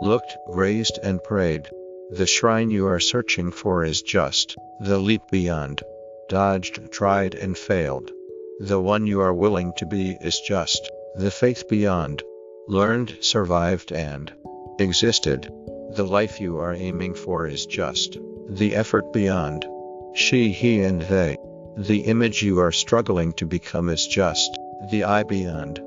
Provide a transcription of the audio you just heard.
looked, raised, and prayed. The shrine you are searching for is just. The leap beyond. Dodged, tried, and failed. The one you are willing to be is just. The faith beyond. Learned, survived, and existed. The life you are aiming for is just. The effort beyond. She, he, and they. The image you are struggling to become is just. The I beyond.